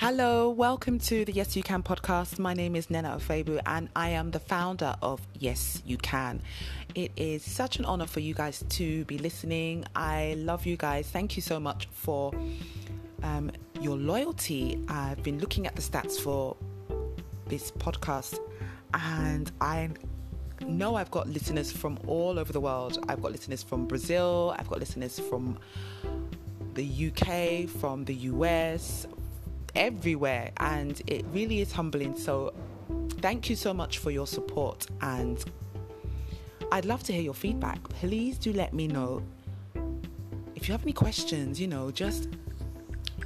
Hello, welcome to the Yes You Can podcast. My name is Nena Ofebu and I am the founder of Yes You Can. It is such an honor for you guys to be listening. I love you guys. Thank you so much for um, your loyalty. I've been looking at the stats for this podcast and I know I've got listeners from all over the world. I've got listeners from Brazil, I've got listeners from the UK, from the US, everywhere, and it really is humbling. So, thank you so much for your support, and I'd love to hear your feedback. Please do let me know if you have any questions. You know, just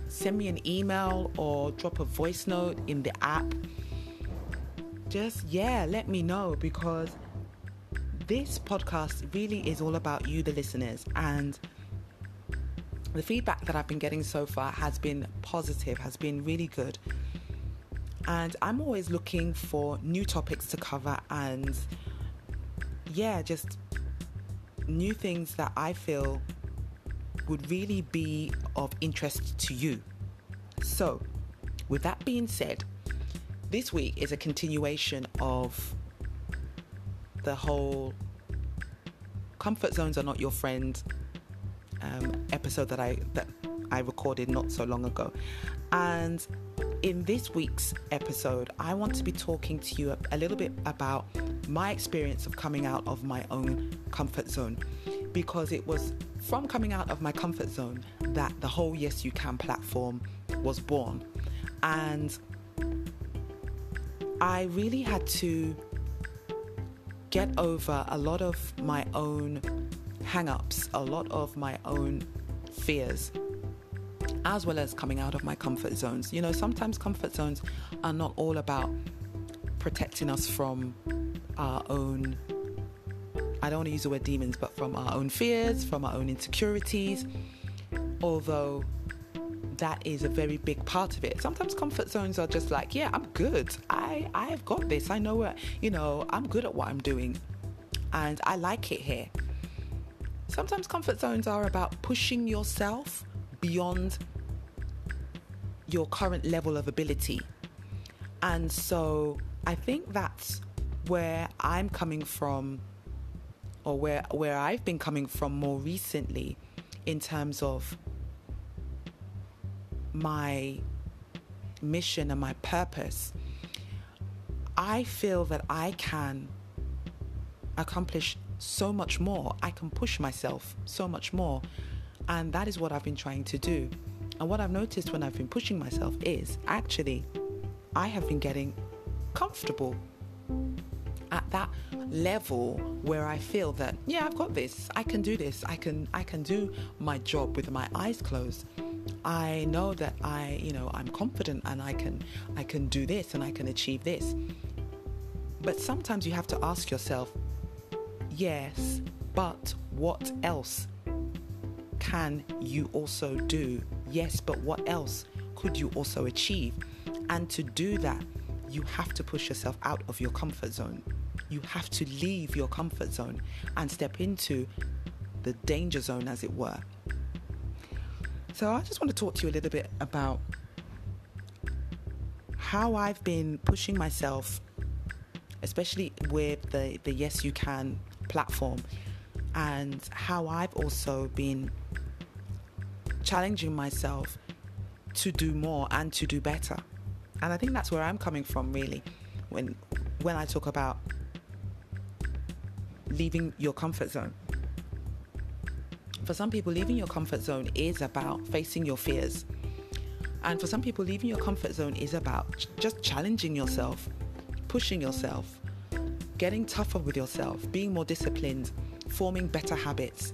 send me an email or drop a voice note in the app. Just yeah, let me know because this podcast really is all about you, the listeners, and the feedback that I've been getting so far has been positive, has been really good. And I'm always looking for new topics to cover and, yeah, just new things that I feel would really be of interest to you. So, with that being said, this week is a continuation of the whole comfort zones are not your friend um, episode that I that I recorded not so long ago, and in this week's episode, I want to be talking to you a, a little bit about my experience of coming out of my own comfort zone, because it was from coming out of my comfort zone that the whole Yes You Can platform was born, and I really had to get over a lot of my own hang ups, a lot of my own fears, as well as coming out of my comfort zones. You know, sometimes comfort zones are not all about protecting us from our own, I don't want to use the word demons, but from our own fears, from our own insecurities, although that is a very big part of it. Sometimes comfort zones are just like, yeah, I'm good. I I've got this. I know what, you know, I'm good at what I'm doing and I like it here. Sometimes comfort zones are about pushing yourself beyond your current level of ability. And so I think that's where I'm coming from or where where I've been coming from more recently in terms of my mission and my purpose. I feel that I can accomplish so much more. I can push myself so much more. And that is what I've been trying to do. And what I've noticed when I've been pushing myself is actually I have been getting comfortable at that level where I feel that yeah I've got this I can do this I can I can do my job with my eyes closed I know that I you know I'm confident and I can I can do this and I can achieve this but sometimes you have to ask yourself Yes, but what else can you also do? Yes, but what else could you also achieve? And to do that, you have to push yourself out of your comfort zone. You have to leave your comfort zone and step into the danger zone, as it were. So, I just want to talk to you a little bit about how I've been pushing myself, especially with the, the Yes You Can platform and how I've also been challenging myself to do more and to do better. And I think that's where I'm coming from really when when I talk about leaving your comfort zone. For some people leaving your comfort zone is about facing your fears. And for some people leaving your comfort zone is about just challenging yourself, pushing yourself, getting tougher with yourself, being more disciplined, forming better habits.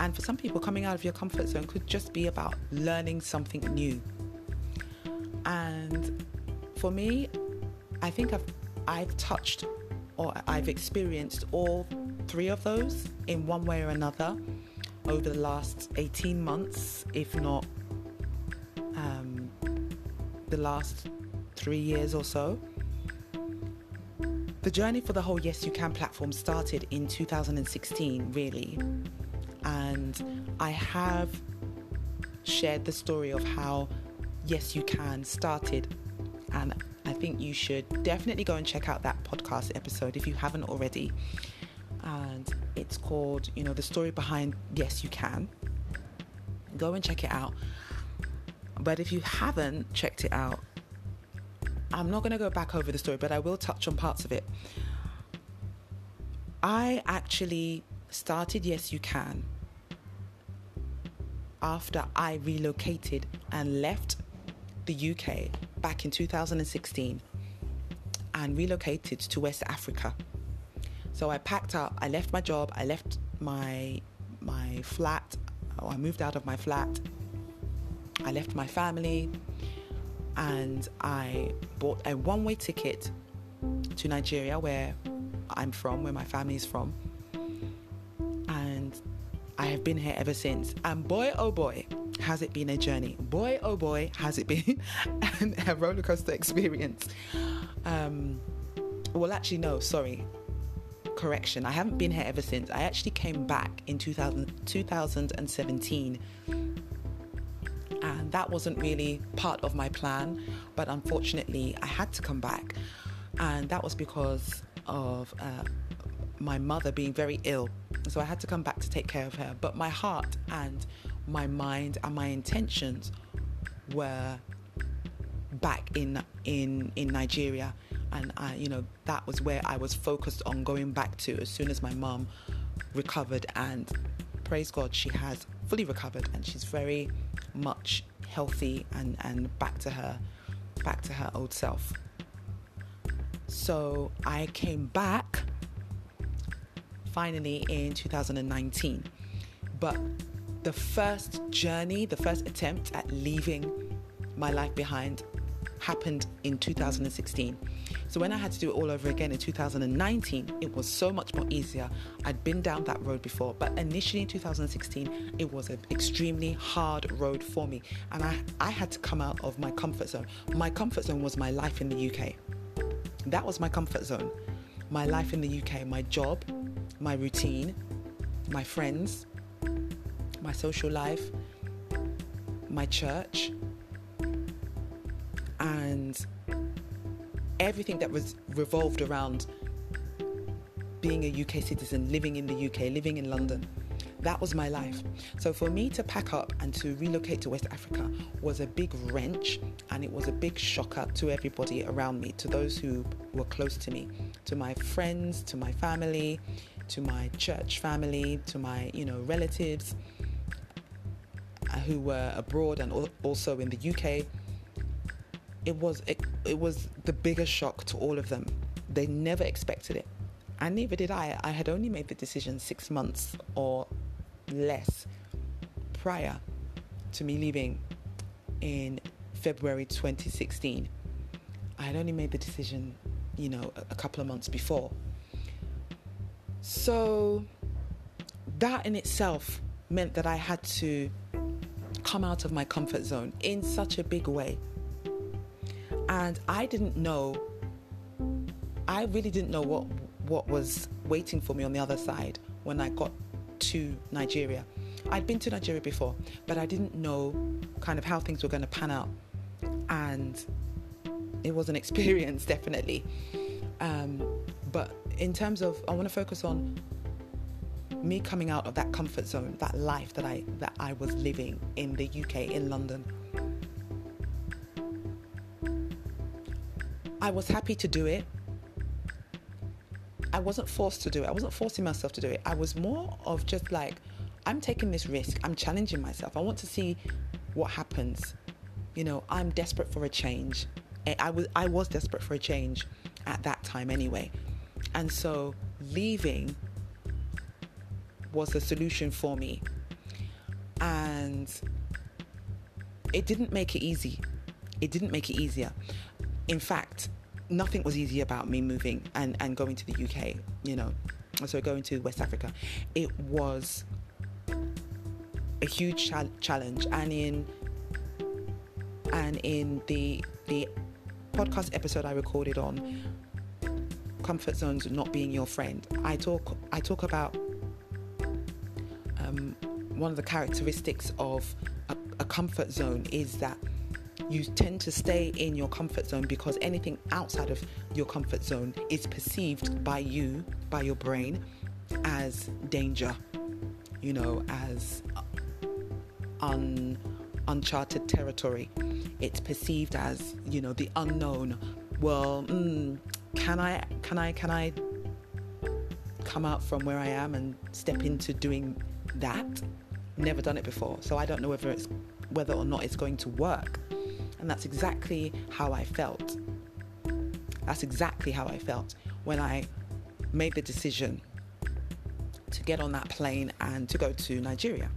And for some people, coming out of your comfort zone could just be about learning something new. And for me, I think I've, I've touched or I've experienced all three of those in one way or another over the last 18 months, if not um, the last three years or so. The journey for the whole Yes You Can platform started in 2016, really. And I have shared the story of how, Yes You Can started. And I think you should definitely go and check out that podcast episode if you haven't already. And it's called, you know, The Story Behind Yes You Can. Go and check it out. But if you haven't checked it out, I'm not going to go back over the story, but I will touch on parts of it. I actually started Yes You Can after I relocated and left the UK back in 2016 and relocated to West Africa. So I packed up, I left my job, I left my my flat, I moved out of my flat. I left my family and I bought a one-way ticket to Nigeria where I'm from, where my family is from. And I have been here ever since. And boy, oh boy, has it been a journey. Boy, oh boy, has it been a roller coaster experience. Um, well, actually, no, sorry. Correction. I haven't been here ever since. I actually came back in 2000, 2017. That wasn't really part of my plan. But unfortunately, I had to come back. And that was because of uh, my mother being very ill. So I had to come back to take care of her. But my heart and my mind and my intentions were back in in in Nigeria and I you know that was where I was focused on going back to as soon as my mom recovered and praise God she has fully recovered and she's very much healthy and and back to her back to her old self so I came back finally in 2019 but the first journey, the first attempt at leaving my life behind happened in 2016. So when I had to do it all over again in 2019, it was so much more easier. I'd been down that road before, but initially in 2016, it was an extremely hard road for me. And I, I had to come out of my comfort zone. My comfort zone was my life in the UK. That was my comfort zone. My life in the UK, my job, my routine, my friends, my social life, my church, and everything that was revolved around being a UK citizen, living in the UK, living in London. That was my life. So for me to pack up and to relocate to West Africa was a big wrench and it was a big shocker to everybody around me, to those who were close to me, to my friends, to my family, to my church family, to my, you know, relatives uh, who were abroad and also in the UK, it was it, it was the biggest shock to all of them. They never expected it, and neither did I. I had only made the decision six months or less prior to me leaving in February 2016. I had only made the decision, you know, a couple of months before. So that in itself meant that I had to come out of my comfort zone in such a big way. And I didn't know, I really didn't know what, what was waiting for me on the other side when I got to Nigeria. I'd been to Nigeria before, but I didn't know kind of how things were going to pan out. And it was an experience, definitely. Um, but in terms of, I want to focus on me coming out of that comfort zone, that life that I that I was living in the UK in London. I was happy to do it. I wasn't forced to do it. I wasn't forcing myself to do it. I was more of just like, I'm taking this risk. I'm challenging myself. I want to see what happens. You know, I'm desperate for a change. Eh, I was I was desperate for a change at that time anyway. And so leaving was a solution for me. And it didn't make it easy. It didn't make it easier. In fact, nothing was easy about me moving and, and going to the UK, you know, so going to West Africa. It was a huge cha- challenge. And in and in the the podcast episode I recorded on comfort zones not being your friend, I talk I talk about um, one of the characteristics of a, a comfort zone is that you tend to stay in your comfort zone because anything outside of your comfort zone is perceived by you, by your brain, as danger, you know, as un, uncharted territory. It's perceived as, you know, the unknown. Well, mm, can I, can I, can I come out from where I am and step into doing that? Never done it before, so I don't know whether it's whether or not it's going to work. And that's exactly how I felt. That's exactly how I felt when I made the decision to get on that plane and to go to Nigeria.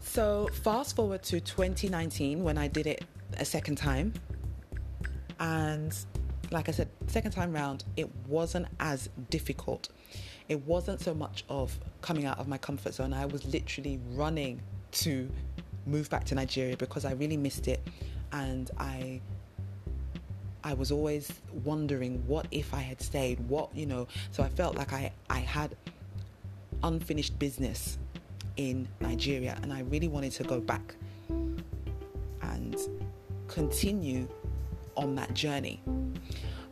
So, fast forward to 2019 when I did it a second time. And like I said, second time round, it wasn't as difficult. It wasn't so much of coming out of my comfort zone. I was literally running to move back to Nigeria because I really missed it. And I I was always wondering what if I had stayed what you know. So I felt like I I had unfinished business in Nigeria and I really wanted to go back and continue on that journey.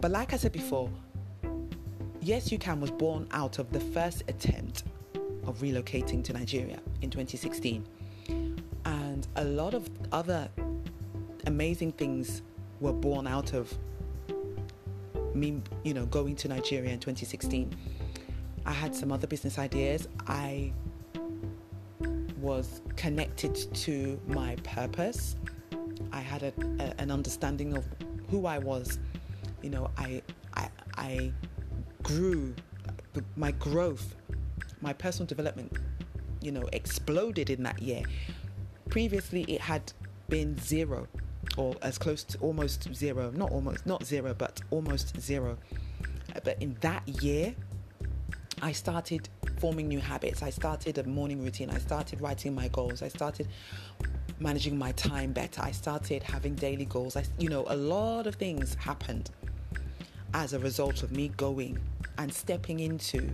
But like I said before Yes You Can was born out of the first attempt of relocating to Nigeria in 2016 and a lot of other amazing things were born out of me, you know, going to Nigeria in 2016. I had some other business ideas. I was connected to my purpose. I had a, a, an understanding of who I was. You know, I, I, I grew, my growth, my personal development, you know, exploded in that year Previously, it had been zero or as close to almost zero, not almost, not zero, but almost zero. Uh, but in that year, I started forming new habits. I started a morning routine. I started writing my goals. I started managing my time better. I started having daily goals. I, you know, a lot of things happened as a result of me going and stepping into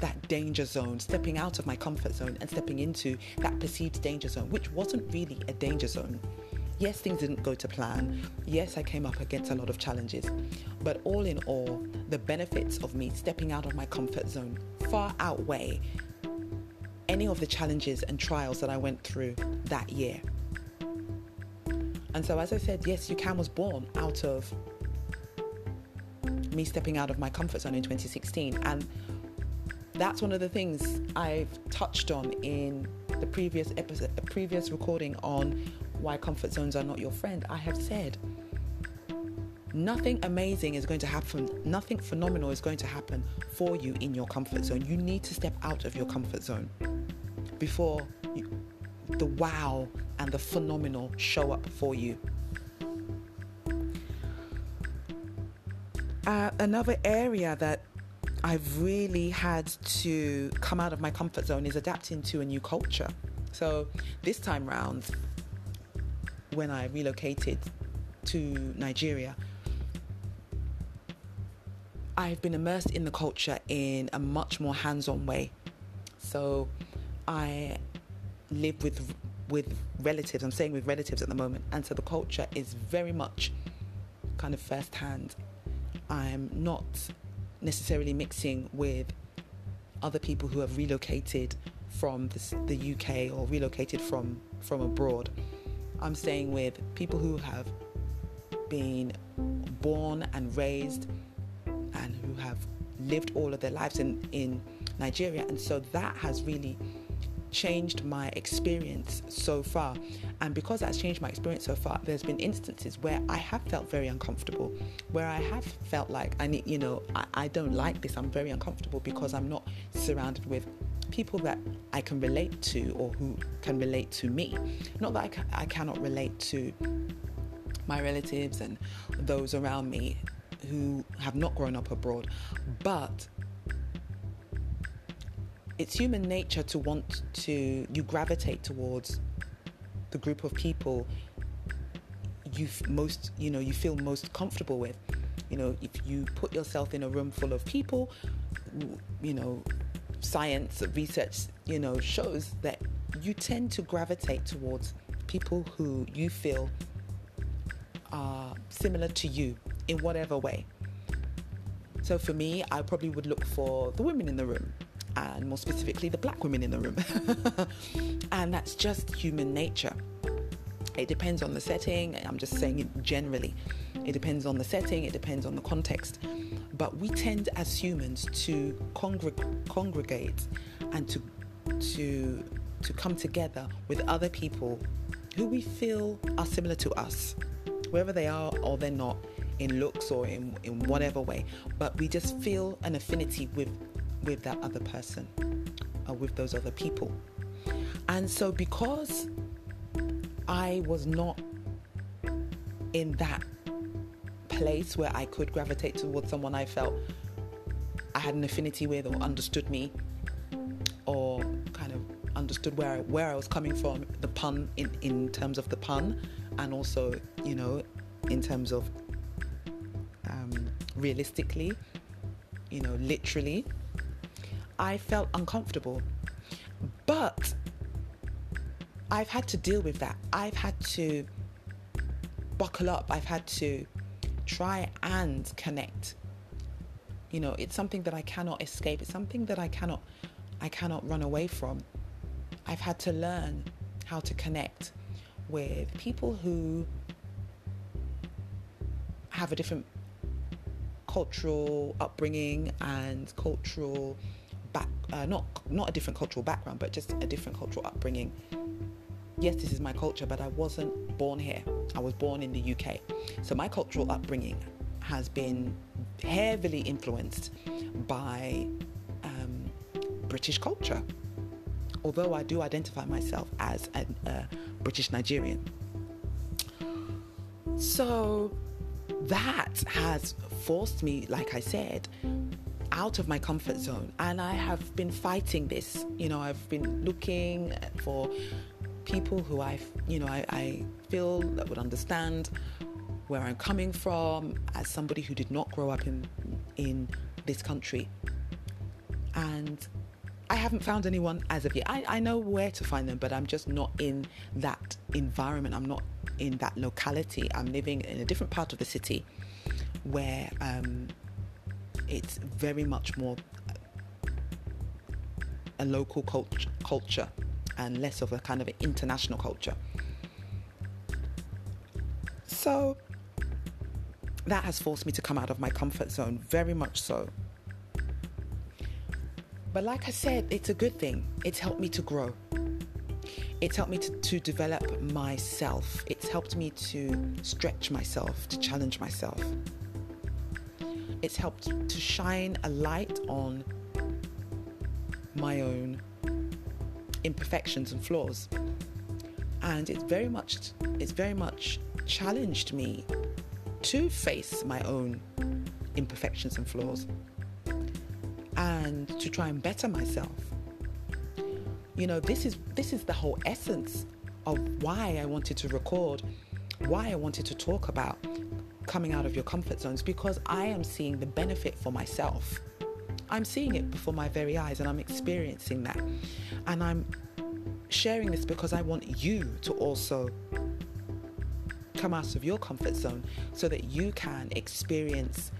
that danger zone, stepping out of my comfort zone and stepping into that perceived danger zone, which wasn't really a danger zone. Yes, things didn't go to plan. Yes, I came up against a lot of challenges. But all in all, the benefits of me stepping out of my comfort zone far outweigh any of the challenges and trials that I went through that year. And so, as I said, Yes You Can was born out of me stepping out of my comfort zone in 2016. And that's one of the things I've touched on in the previous episode, the previous recording on why comfort zones are not your friend. I have said nothing amazing is going to happen, nothing phenomenal is going to happen for you in your comfort zone. You need to step out of your comfort zone before you, the wow and the phenomenal show up for you. Uh, another area that I've really had to come out of my comfort zone is adapting to a new culture. So this time round, when I relocated to Nigeria, I've been immersed in the culture in a much more hands-on way. So I live with with relatives. I'm saying with relatives at the moment, and so the culture is very much kind of first-hand. I'm not necessarily mixing with other people who have relocated from the, the UK or relocated from, from abroad. I'm staying with people who have been born and raised and who have lived all of their lives in, in Nigeria. And so that has really changed my experience so far. And because that's changed my experience so far, there's been instances where I have felt very uncomfortable, where I have felt like I need, you know, I, I don't like this. I'm very uncomfortable because I'm not surrounded with people that I can relate to or who can relate to me. Not that I, ca- I cannot relate to my relatives and those around me who have not grown up abroad, but it's human nature to want to you gravitate towards the group of people you most you know you feel most comfortable with you know if you put yourself in a room full of people you know science research you know shows that you tend to gravitate towards people who you feel are similar to you in whatever way. So for me, I probably would look for the women in the room, and more specifically, the black women in the room. and that's just human nature. It depends on the setting. I'm just saying it generally. It depends on the setting, it depends on the context. But we tend as humans to congreg- congregate and to to to come together with other people who we feel are similar to us, whether they are or they're not, in looks or in, in whatever way. But we just feel an affinity with with that other person or with those other people. And so because I was not in that place where I could gravitate towards someone I felt I had an affinity with or understood me or kind of understood where I, where I was coming from, the pun in, in terms of the pun, and also, you know, in terms of um, realistically, you know, literally, I felt uncomfortable. But I've had to deal with that. I've had to buckle up. I've had to try and connect. You know, it's something that I cannot escape. It's something that I cannot I cannot run away from. I've had to learn how to connect with people who have a different cultural upbringing and cultural back uh, not not a different cultural background but just a different cultural upbringing. Yes this is my culture but i wasn't born here. I was born in the uk so my cultural upbringing has been heavily influenced by um, british culture. Although i do identify myself as a uh, british nigerian. So that has forced me, like I said, out of my comfort zone. And I have been fighting this. You know, I've been looking for people who I, you know, I, I feel that would understand where I'm coming from as somebody who did not grow up in in this country. And I haven't found anyone as of yet. I, I know where to find them, but I'm just not in that environment. I'm not in that locality. I'm living in a different part of the city where um, it's very much more a local cult- culture and less of a kind of an international culture. So that has forced me to come out of my comfort zone, very much so. But like I said, it's a good thing. It's helped me to grow. It's helped me to, to develop myself. It's helped me to stretch myself, to challenge myself. It's helped to shine a light on my own imperfections and flaws. And it's very much it's very much challenged me to face my own imperfections and flaws and to try and better myself. You know, this is this is the whole essence of why I wanted to record, why I wanted to talk about coming out of your comfort zones because I am seeing the benefit for myself. I'm seeing it before my very eyes and I'm experiencing that. And I'm sharing this because I want you to also come out of your comfort zone so that you can experience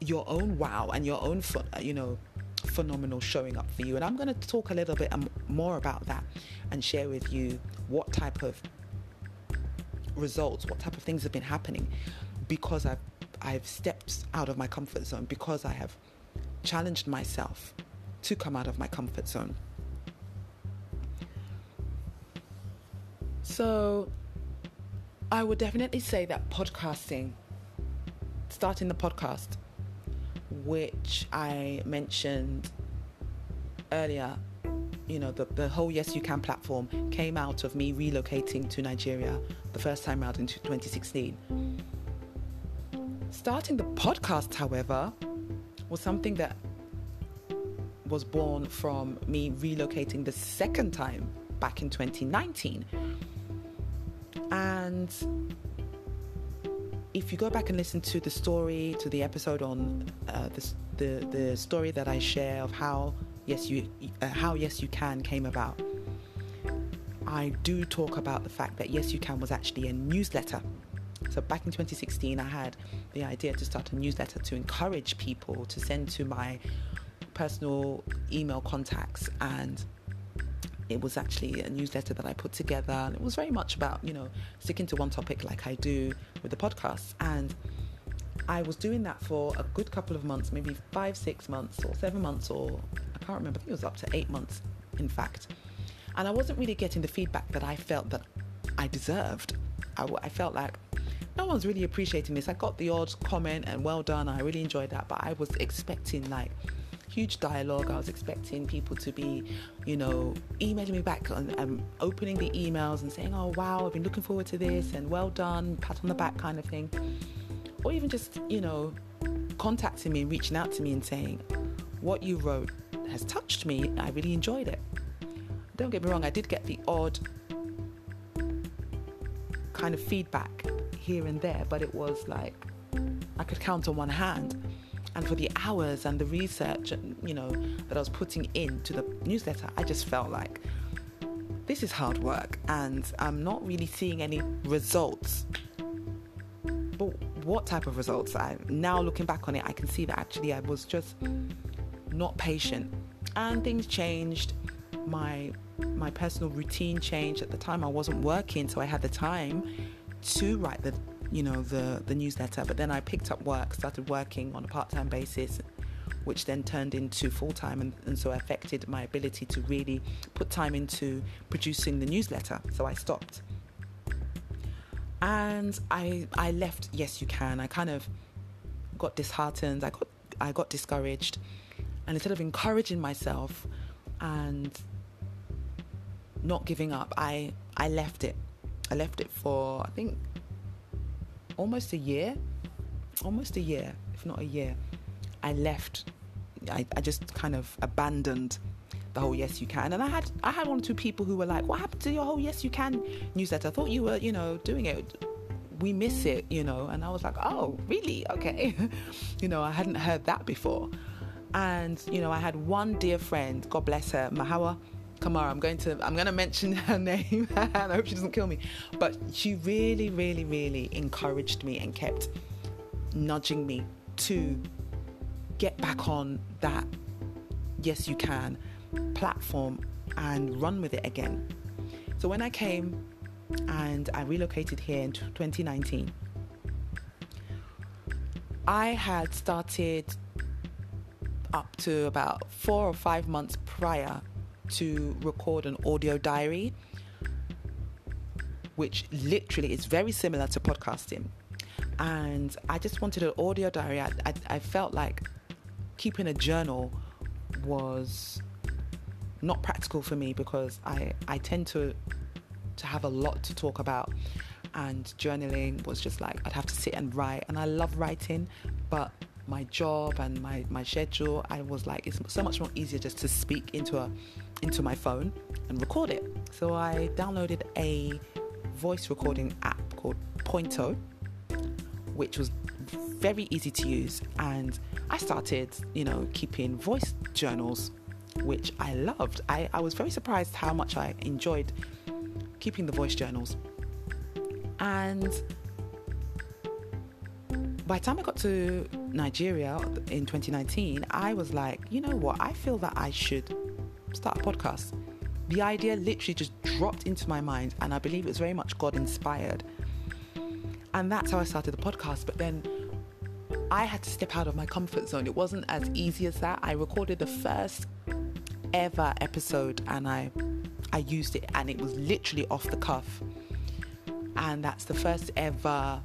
your own wow and your own you know phenomenal showing up for you and i'm going to talk a little bit um, more about that and share with you what type of results, what type of things have been happening because I've I've stepped out of my comfort zone because I have challenged myself to come out of my comfort zone. So I would definitely say that podcasting, starting the podcast, which I mentioned earlier, you know, the, the whole Yes You Can platform came out of me relocating to Nigeria the first time out in 2016. Starting the podcast, however, was something that was born from me relocating the second time back in 2019. And if you go back and listen to the story, to the episode on uh, the, the, the story that I share of how yes you uh, how yes you can came about, I do talk about the fact that Yes You Can was actually a newsletter. So back in 2016, I had the idea to start a newsletter to encourage people to send to my personal email contacts and it was actually a newsletter that I put together and it was very much about, you know, sticking to one topic like I do with the podcast. And I was doing that for a good couple of months, maybe five, six months or seven months or I can't remember, I think it was up to eight months, in fact. And I wasn't really getting the feedback that I felt that I deserved. I, I felt like no one's really appreciating this. I got the odd comment and well done. I really enjoyed that, but I was expecting like huge dialogue. I was expecting people to be, you know, emailing me back and um, opening the emails and saying, "Oh wow, I've been looking forward to this," and "Well done," pat on the back kind of thing, or even just, you know, contacting me, and reaching out to me, and saying, "What you wrote has touched me. I really enjoyed it." Don't get me wrong, I did get the odd kind of feedback here and there, but it was like I could count on one hand and for the hours and the research you know that I was putting into the newsletter I just felt like this is hard work and I'm not really seeing any results but what type of results I now looking back on it I can see that actually I was just not patient and things changed. My my personal routine changed. At the time I wasn't working so I had the time to write the you know the the newsletter. But then I picked up work started working on a part-time basis which then turned into full-time and, and so affected my ability to really put time into producing the newsletter. So I stopped. And I I left. Yes you can. I kind of got disheartened. I got I got discouraged and instead of encouraging myself and not giving up I I left it. I left it for I think almost a year, almost a year, if not a year, I left. I, I just kind of abandoned the whole yes you can. And i had i had one or two people who were like what happened to your whole yes you can newsletter? I thought you were you know doing it. We miss it you know? And i was like oh really? Okay. You know i hadn't heard that before and you know i had one dear friend god bless her mahawa Kamara. I'm going to I'm going to mention her name, and I hope she doesn't kill me. But she really, really, really encouraged me and kept nudging me to get back on that yes you can platform and run with it again. So when I came and I relocated here in 2019, I had started up to about four or five months prior to record an audio diary, which literally is very similar to podcasting. And I just wanted an audio diary. I, I, I felt like keeping a journal was not practical for me because I, I tend to to have a lot to talk about and journaling was just like I'd have to sit and write and I love writing but my job and my, my schedule, I was like, it's so much more easier just to speak into a into my phone and record it. So I downloaded a voice recording app called Pointo, which was very easy to use, and I started, you know, keeping voice journals, which I loved. I, I was very surprised how much I enjoyed keeping the voice journals. And by the time I got to Nigeria in 2019, I was like, you know what? I feel that I should start a podcast. The idea literally just dropped into my mind, and I believe it was very much God inspired. And that's how I started the podcast. But then I had to step out of my comfort zone. It wasn't as easy as that. I recorded the first ever episode and I I used it and it was literally off the cuff. And that's the first ever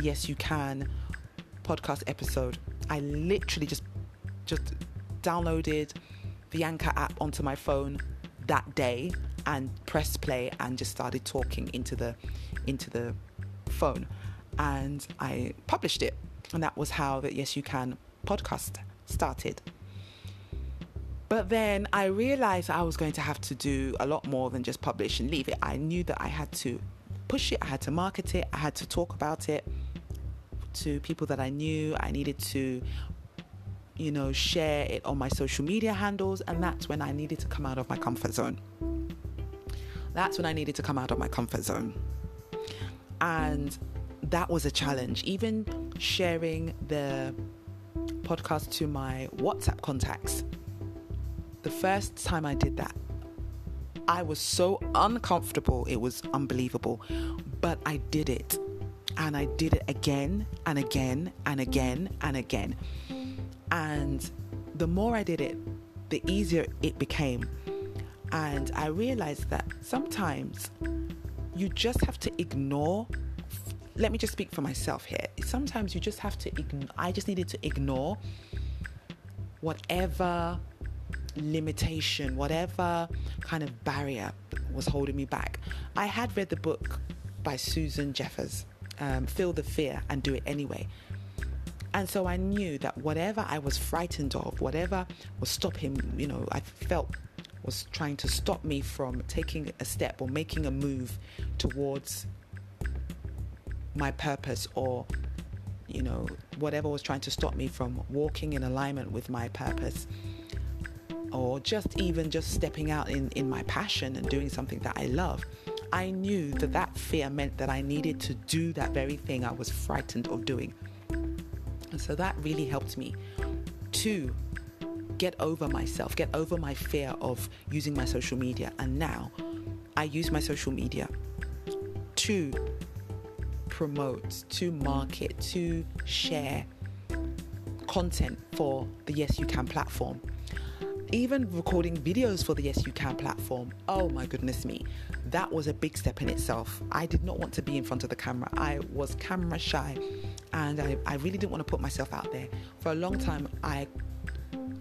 Yes You Can podcast episode. I literally just just downloaded the Anchor app onto my phone that day and pressed play and just started talking into the into the phone and I published it and that was how the Yes You Can podcast started. But then I realized I was going to have to do a lot more than just publish and leave it. I knew that I had to push it, I had to market it, I had to talk about it to people that I knew. I needed to you know, share it on my social media handles, and that's when I needed to come out of my comfort zone. That's when I needed to come out of my comfort zone. And that was a challenge. Even sharing the podcast to my WhatsApp contacts. The first time I did that, I was so uncomfortable. It was unbelievable. But I did it. And I did it again and again and again and again. And the more I did it, the easier it became. And I realized that sometimes you just have to ignore. Let me just speak for myself here. Sometimes you just have to ignore. I just needed to ignore whatever limitation, whatever kind of barrier was holding me back. I had read the book by Susan Jeffers, um, Feel the Fear and Do It Anyway. And so I knew that whatever I was frightened of, whatever was stopping, you know, I felt was trying to stop me from taking a step or making a move towards my purpose or, you know, whatever was trying to stop me from walking in alignment with my purpose or just even just stepping out in, in my passion and doing something that I love. I knew that that fear meant that I needed to do that very thing I was frightened of doing. And so that really helped me to get over myself, get over my fear of using my social media. And now I use my social media to promote, to market, to share content for the Yes You Can platform even recording videos for the Yes You Can platform. Oh my goodness me, that was a big step in itself. I did not want to be in front of the camera. I was camera shy and I, I really didn't want to put myself out there. For a long time, I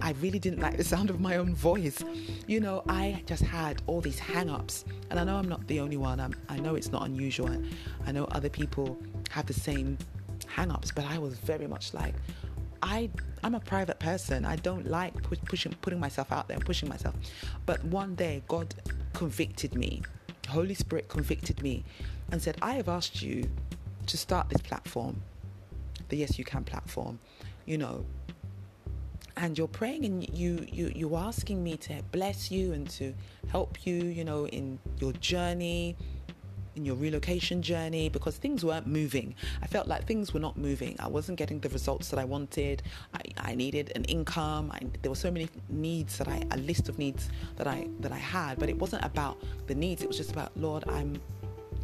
I really didn't like the sound of my own voice. You know, I just had all these hang ups. And I know I'm not the only one. I'm, i know it's not unusual. I know other people have the same hang ups, but I was very much like, I I'm a private person. I don't like push, pushing putting myself out there and pushing myself. But one day God convicted me. Holy Spirit convicted me and said, "I have asked you to start this platform, the Yes You Can platform. You know, and you're praying and you you you're asking me to bless you and to help you, you know, in your journey." In your relocation journey because things weren't moving. I felt like things were not moving. I wasn't getting the results that I wanted. I, I needed an income. I, there were so many needs that I, a list of needs that I that I had, but it wasn't about the needs. It was just about Lord, I'm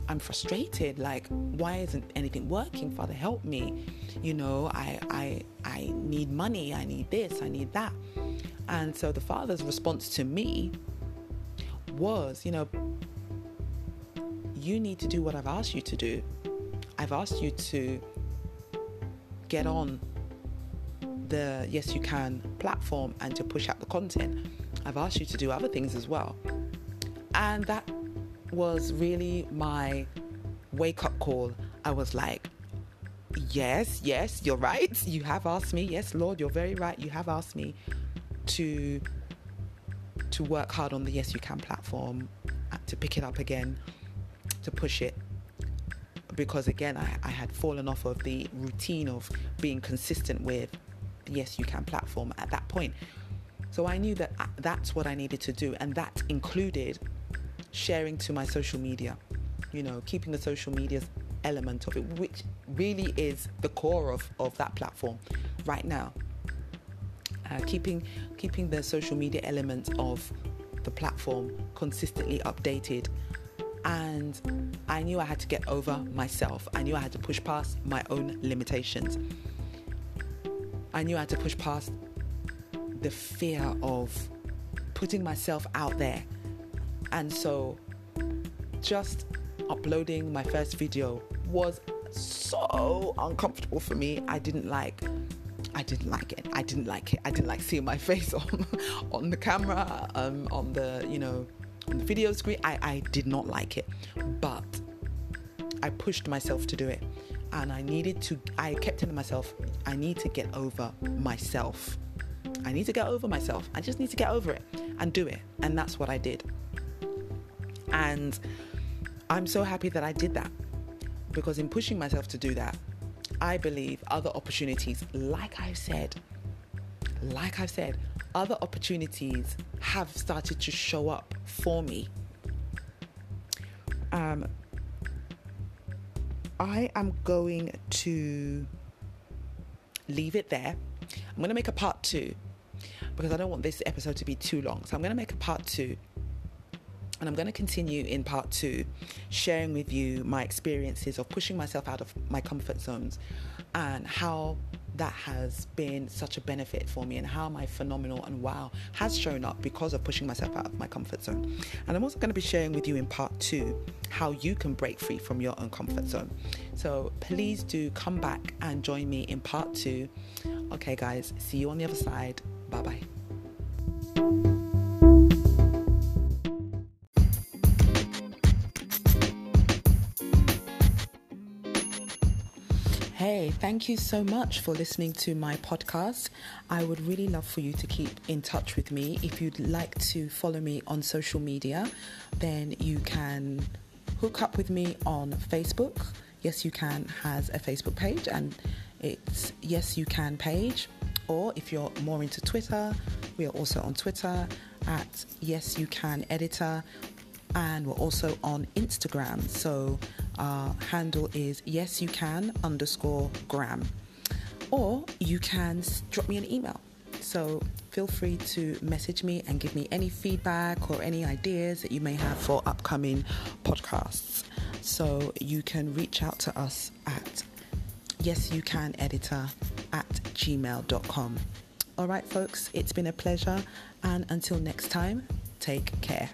I'm frustrated. Like, why isn't anything working? Father, help me. You know, I I I need money. I need this. I need that. And so the father's response to me was, you know, you need to do what I've asked you to do. I've asked you to get on the Yes You Can platform and to push out the content. I've asked you to do other things as well. And that was really my wake up call. I was like, yes, yes, you're right. You have asked me. Yes, Lord, you're very right. You have asked me to to work hard on the Yes You Can platform, uh, to pick it up again, to push it. Because again I, I had fallen off of the routine of being consistent with the yes you can platform at that point. So i knew that uh, that's what i needed to do and that included sharing to my social media you know keeping the social media element of it which really is the core of, of that platform. Right now uh, keeping keeping the social media element of the platform consistently updated and I knew I had to get over myself. I knew I had to push past my own limitations. I knew I had to push past the fear of putting myself out there. And so just uploading my first video was so uncomfortable for me. I didn't like I didn't like it. I didn't like it. I didn't like seeing my face on on the camera, um, on the you know on the video screen. I, I did not like it, but I pushed myself to do it. And I needed to, I kept telling myself, I need to get over myself. I need to get over myself. I just need to get over it and do it. And that's what I did. And I'm so happy that I did that because in pushing myself to do that, I believe other opportunities, like I've said, like I've said, other opportunities have started to show up for me. Um, I am going to leave it there. I'm going to make a part two because I don't want this episode to be too long. So I'm going to make a part two. And I'm going to continue in part two, sharing with you my experiences of pushing myself out of my comfort zones and how that has been such a benefit for me and how my phenomenal and wow has shown up because of pushing myself out of my comfort zone. And I'm also going to be sharing with you in part two how you can break free from your own comfort zone. So please do come back and join me in part two. Okay, guys, see you on the other side. Bye bye. Hey, thank you so much for listening to my podcast. I would really love for you to keep in touch with me. If you'd like to follow me on social media, then you can hook up with me on Facebook. Yes, you can has a Facebook page and it's Yes You Can page. Or if you're more into Twitter, we are also on Twitter at Yes You Can Editor and we're also on Instagram. So our handle is yes you can underscore gram, or you can drop me an email. So feel free to message me and give me any feedback or any ideas that you may have for upcoming podcasts. So you can reach out to us at yes you can editor at gmail.com. All right, folks, it's been a pleasure, and until next time, take care.